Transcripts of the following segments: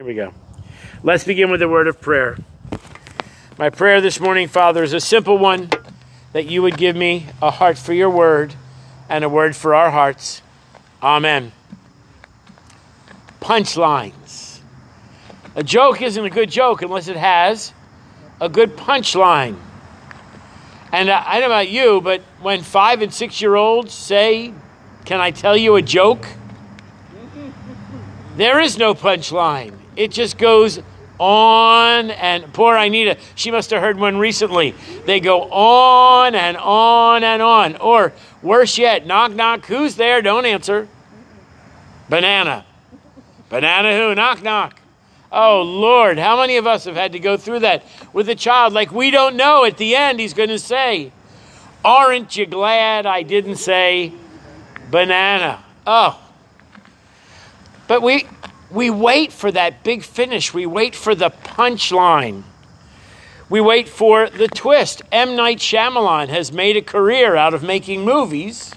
Here we go. Let's begin with a word of prayer. My prayer this morning, Father, is a simple one that you would give me a heart for your word and a word for our hearts. Amen. Punchlines. A joke isn't a good joke unless it has a good punchline. And I don't know about you, but when five and six year olds say, Can I tell you a joke? There is no punchline. It just goes on and poor Anita, she must have heard one recently. They go on and on and on. Or worse yet, knock, knock, who's there? Don't answer. Banana. Banana who? Knock, knock. Oh, Lord, how many of us have had to go through that with a child? Like, we don't know at the end, he's going to say, Aren't you glad I didn't say banana? Oh. But we, we wait for that big finish. We wait for the punchline. We wait for the twist. M. Night Shyamalan has made a career out of making movies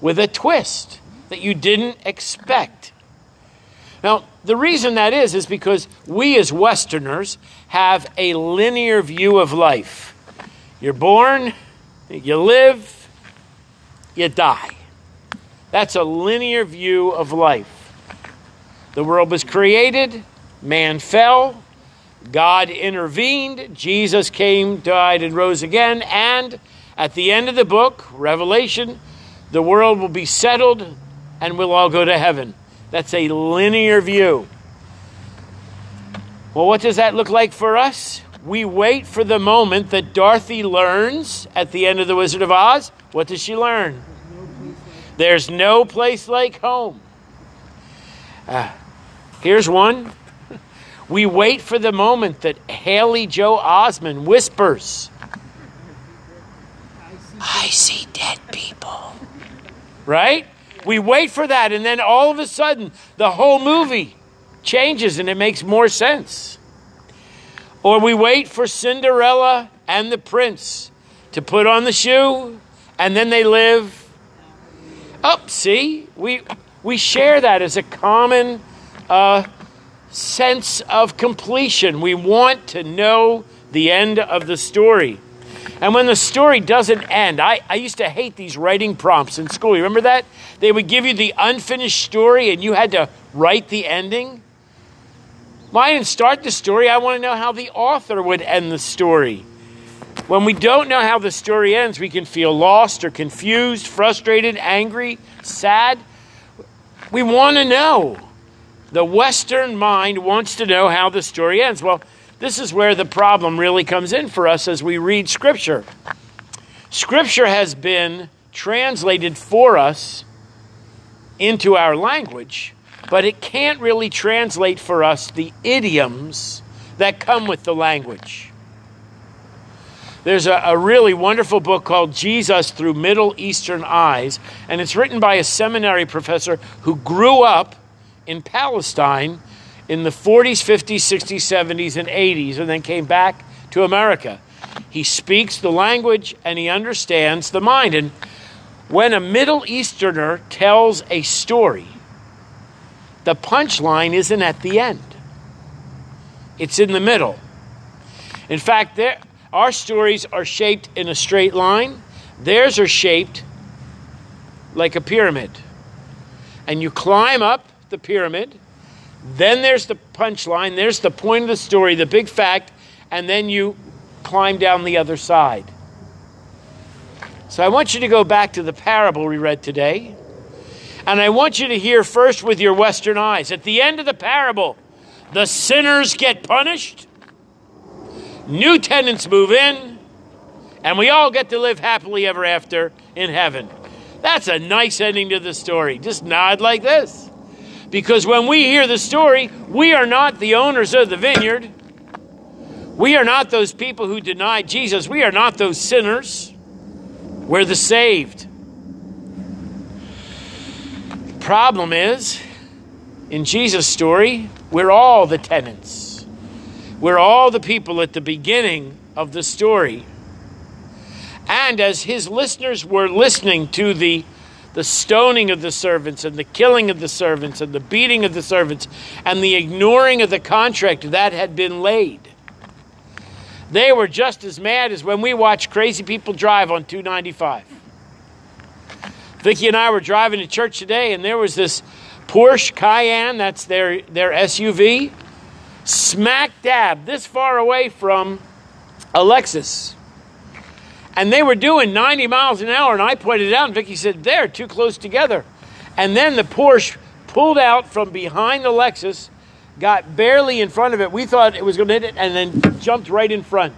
with a twist that you didn't expect. Now, the reason that is, is because we as Westerners have a linear view of life. You're born, you live, you die. That's a linear view of life. The world was created, man fell, God intervened, Jesus came, died, and rose again, and at the end of the book, Revelation, the world will be settled and we'll all go to heaven. That's a linear view. Well, what does that look like for us? We wait for the moment that Dorothy learns at the end of The Wizard of Oz. What does she learn? There's no place like home. Uh, Here's one. We wait for the moment that Haley Joel Osment whispers, I see dead people. Right? We wait for that, and then all of a sudden, the whole movie changes and it makes more sense. Or we wait for Cinderella and the prince to put on the shoe, and then they live. Up, oh, see? We, we share that as a common a sense of completion. We want to know the end of the story. And when the story doesn't end, I, I used to hate these writing prompts in school. You remember that? They would give you the unfinished story and you had to write the ending. Well, I didn't start the story. I want to know how the author would end the story. When we don't know how the story ends, we can feel lost or confused, frustrated, angry, sad. We want to know. The Western mind wants to know how the story ends. Well, this is where the problem really comes in for us as we read Scripture. Scripture has been translated for us into our language, but it can't really translate for us the idioms that come with the language. There's a, a, really wonderful book called Jesus Through Middle Eastern Eyes, and it's written by a seminary professor who grew up in Palestine in the 40s, 50s, 60s, 70s, and 80s, and then came back to America. He speaks the language and he understands the mind. And when a Middle Easterner tells a story, the punchline isn't at the end, it's in the middle. In fact, our stories are shaped in a straight line, theirs are shaped like a pyramid. And you climb up the pyramid. Then there's the punchline. There's the point of the story, the big fact. And then you climb down the other side. So I want you to go back to the parable we read today. And I want you to hear first with your Western eyes. At the end of the parable, the sinners get punished, new tenants move in, and we all get to live happily ever after in heaven. That's a nice ending to the story. Just nod like this. Because when we hear the story, we are not the owners of the vineyard. We are not those people who denied Jesus. We are not those sinners. We're the saved. Problem is, in Jesus' story, we're all the tenants. We're all the people at the beginning of the story. And as his listeners were listening to the the stoning of the servants and the killing of the servants and the beating of the servants and the ignoring of the contract that had been laid. They were just as mad as when we watch crazy people drive on 295. Vicki and I were driving to church today, and there was this Porsche Cayenne, that's their, their SUV, smack dab this far away from a Lexus. And they were doing 90 miles an hour, and I pointed it out, and Vicky said, They're too close together. And then the Porsche pulled out from behind the Lexus, got barely in front of it. We thought it was going to hit it, and then jumped right in front.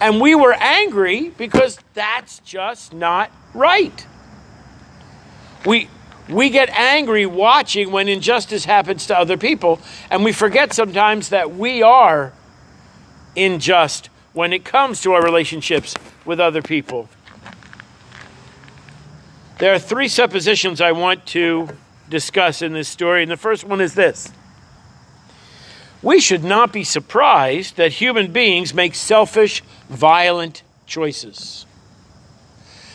And we were angry because that's just not right. We, we get angry watching when injustice happens to other people, and we forget sometimes that we are unjust when it comes to our relationships with other people. There are three suppositions I want to discuss in this story, and the first one is this. We should not be surprised that human beings make selfish, violent choices.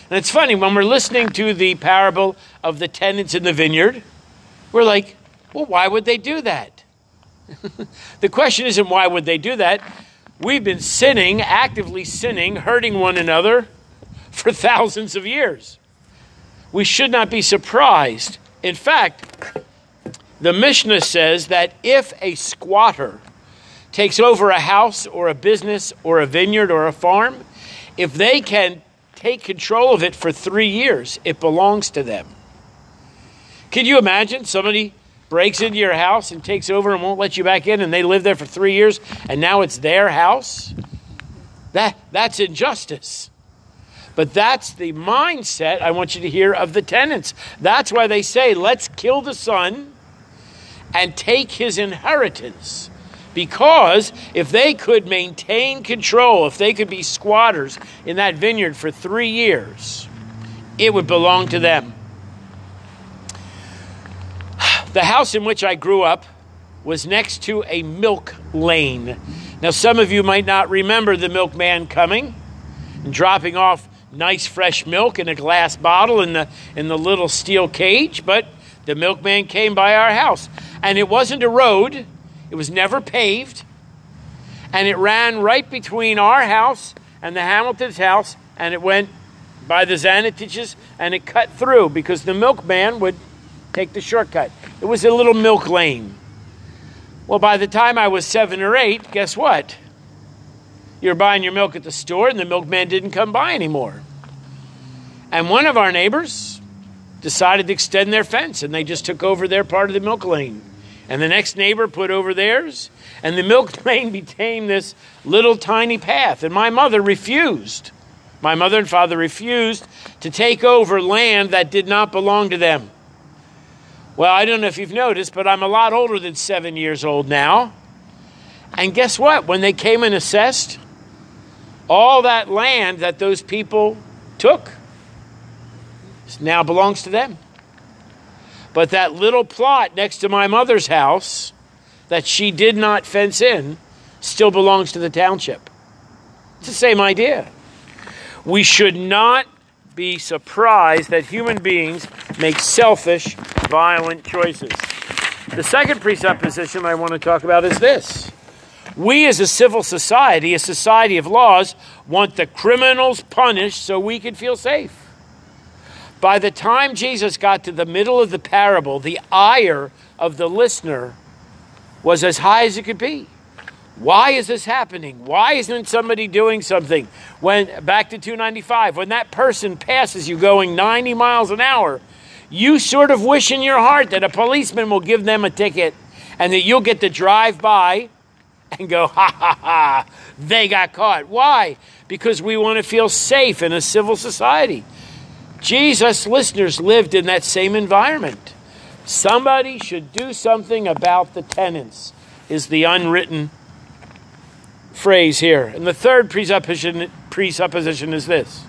And it's funny, when we're listening to the parable of the tenants in the vineyard, we're like, well, why would they do that? the question isn't why would they do that? We've been sinning, actively sinning, hurting one another for thousands of years. We should not be surprised. In fact, the Mishnah says that if a squatter takes over a house or a business or a vineyard or a farm, if they can take control of it for three years, it belongs to them. Can you imagine somebody breaks into your house and takes over and won't let you back in, and they live there for three years, and now it's their house, that, that's injustice. But that's the mindset I want you to hear of the tenants. That's why they say, let's kill the son and take his inheritance. Because if they could maintain control, if they could be squatters in that vineyard for three years, it would belong to them. The house in which I grew up was next to a milk lane. Now, some of you might not remember the milkman coming and dropping off nice fresh milk in a glass bottle in the, in the little steel cage, but the milkman came by our house. And it wasn't a road, it was never paved, and it ran right between our house and the Hamilton's house, and it went by the Zanetiches, and it cut through because the milkman would take the shortcut. It was a little milk lane. Well, by the time I was seven or eight, guess what? You're buying your milk at the store, and the milkman didn't come by anymore. And one of our neighbors decided to extend their fence, and they just took over their part of the milk lane. And the next neighbor put over theirs, and the milk lane became this little tiny path. And my mother refused. My mother and father refused to take over land that did not belong to them. Well, I don't know if you've noticed, but I'm a lot older than seven years old now. And guess what? When they came and assessed, all that land that those people took now belongs to them. But that little plot next to my mother's house that she did not fence in still belongs to the township. It's the same idea. We should not be surprised that human beings make selfish, violent choices. The second presupposition I want to talk about is this. We, as a civil society, a society of laws, want the criminals punished so we can feel safe. By the time Jesus got to the middle of the parable, the ire of the listener was as high as it could be. Why is this happening? Why isn't somebody doing something? When back to 295, when that person passes you going 90 miles an hour, you sort of wish in your heart that a policeman will give them a ticket and that you'll get to drive by and go, ha ha ha, they got caught. Why? Because we want to feel safe in a civil society. Jesus' listeners lived in that same environment. Somebody should do something about the tenants, is the unwritten phrase here. And the third presupposition, presupposition is this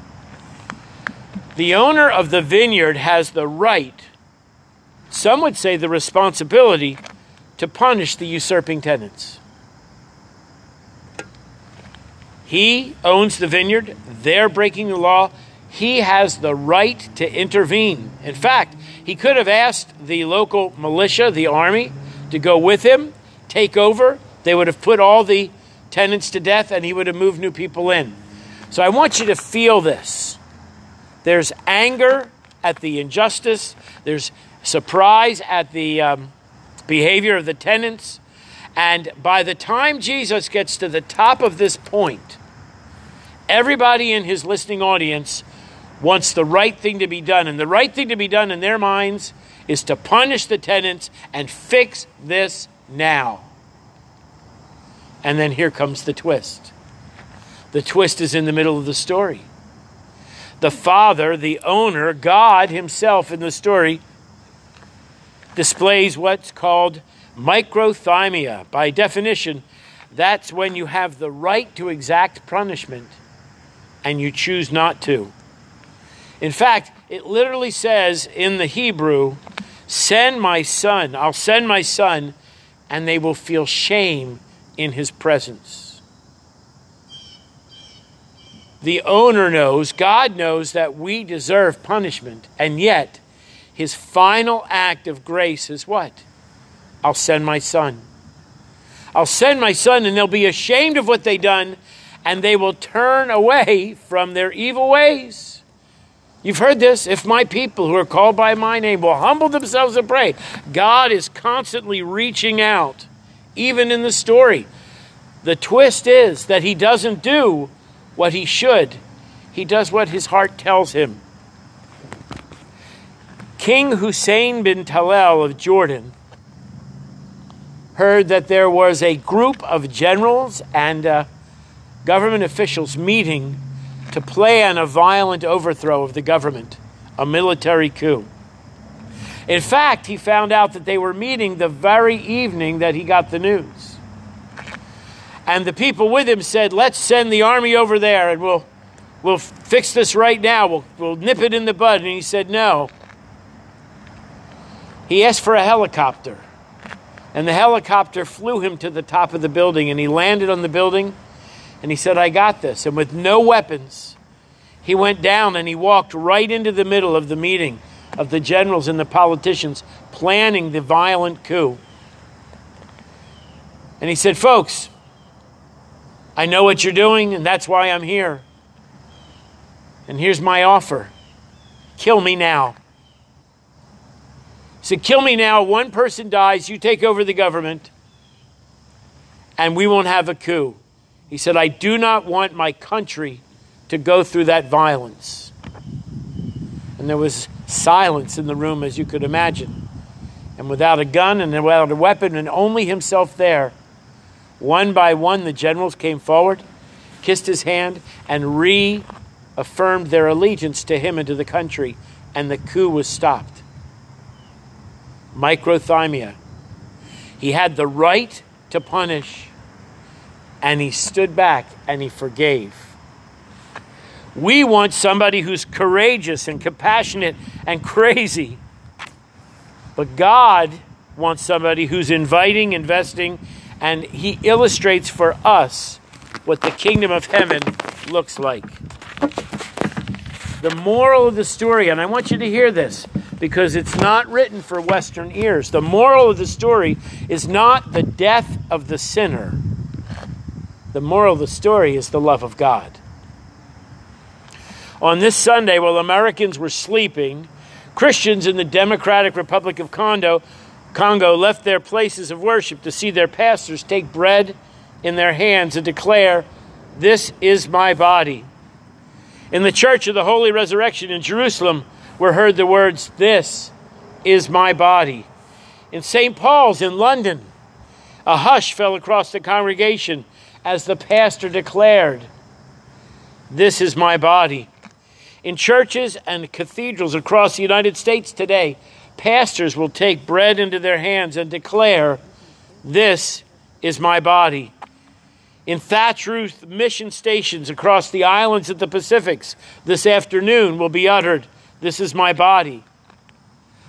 the owner of the vineyard has the right, some would say the responsibility, to punish the usurping tenants. He owns the vineyard, they're breaking the law. he has the right to intervene. In fact, he could have asked the local militia, the army, to go with him, take over. They would have put all the tenants to death, and he would have moved new people in. So I want you to feel this. There's anger at the injustice, there's surprise at the um, behavior of the tenants. And by the time Jesus gets to the top of this point, everybody in his listening audience wants the right thing to be done. And the right thing to be done in their minds is to punish the tenants and fix this now. And then here comes the twist. The twist is in the middle of the story. The father, the owner, God himself in the story, displays what's called microthymia. By definition, that's when you have the right to exact punishment and you choose not to. In fact, it literally says in the Hebrew, Send my son, I'll send my son, and they will feel shame in his presence. The owner knows, God knows that we deserve punishment, and yet his final act of grace is what? I'll send my son. I'll send my son, and they'll be ashamed of what they've done, and they will turn away from their evil ways. You've heard this. If my people who are called by my name will humble themselves and pray, God is constantly reaching out, even in the story. The twist is that he doesn't do what he should, he does what his heart tells him. King Hussein bin Talal of Jordan heard that there was a group of generals and uh, government officials meeting to plan a violent overthrow of the government, a military coup. In fact, he found out that they were meeting the very evening that he got the news. And the people with him said, Let's send the army over there and we'll, we'll fix this right now. We'll, we'll nip it in the bud. And he said, No. He asked for a helicopter. And the helicopter flew him to the top of the building, and he landed on the building, and he said, I got this. And with no weapons, he went down and he walked right into the middle of the meeting of the generals and the politicians planning the violent coup. And he said, Folks, I know what you're doing, and that's why I'm here. And here's my offer kill me now said, Kill me now. One person dies. You take over the government, and we won't have a coup. He said, I do not want my country to go through that violence. And there was silence in the room, as you could imagine. And without a gun and without a weapon, and only himself there, one by one, the generals came forward, kissed his hand, and reaffirmed their allegiance to him and to the country, and the coup was stopped microthymia. He had the right to punish, and he stood back and he forgave. We want somebody who's courageous and compassionate and crazy. But God wants somebody who's inviting, investing, and He illustrates for us what the kingdom of heaven looks like. The moral of the story, and I want you to hear this because it's not written for Western ears. The moral of the story is not the death of the sinner, the moral of the story is the love of God. On this Sunday, while Americans were sleeping, Christians in the Democratic Republic of Congo, Congo left their places of worship to see their pastors take bread in their hands and declare, This is my body. In the Church of the Holy Resurrection in Jerusalem, were heard the words, This is my body. In St. Paul's in London, a hush fell across the congregation as the pastor declared, This is my body. In churches and cathedrals across the United States today, pastors will take bread into their hands and declare, This is my body. In Thatch Ruth mission stations across the islands of the Pacifics this afternoon will be uttered, this is my body.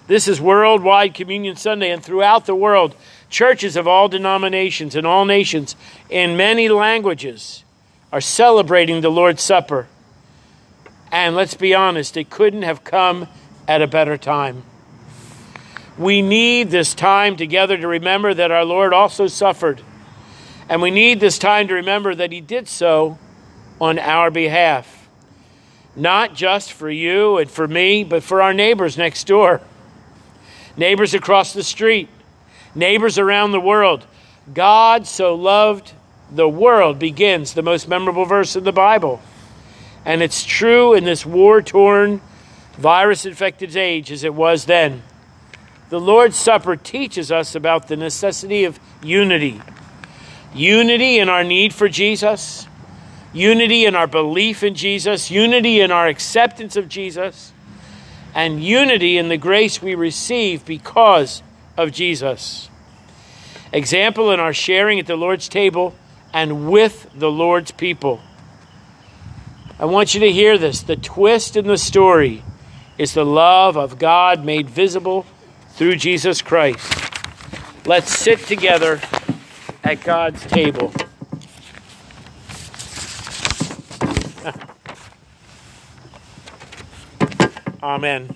This is Worldwide Communion Sunday, and throughout the world, churches of all denominations and all nations in many languages are celebrating the Lord's Supper. And let's be honest, it couldn't have come at a better time. We need this time together to remember that our Lord also suffered. And we need this time to remember that He did so on our behalf. Not just for you and for me, but for our neighbors next door, neighbors across the street, neighbors around the world. God so loved the world begins the most memorable verse in the Bible. And it's true in this war torn, virus infected age as it was then. The Lord's Supper teaches us about the necessity of unity unity in our need for Jesus, unity in our belief in Jesus, unity in our acceptance of Jesus, and unity in the grace we receive because of Jesus. Example in our sharing at the Lord's table and with the Lord's people. I want you to hear this. The twist in the story is the love of God made visible through Jesus Christ. Let's sit together at God's table. Amen.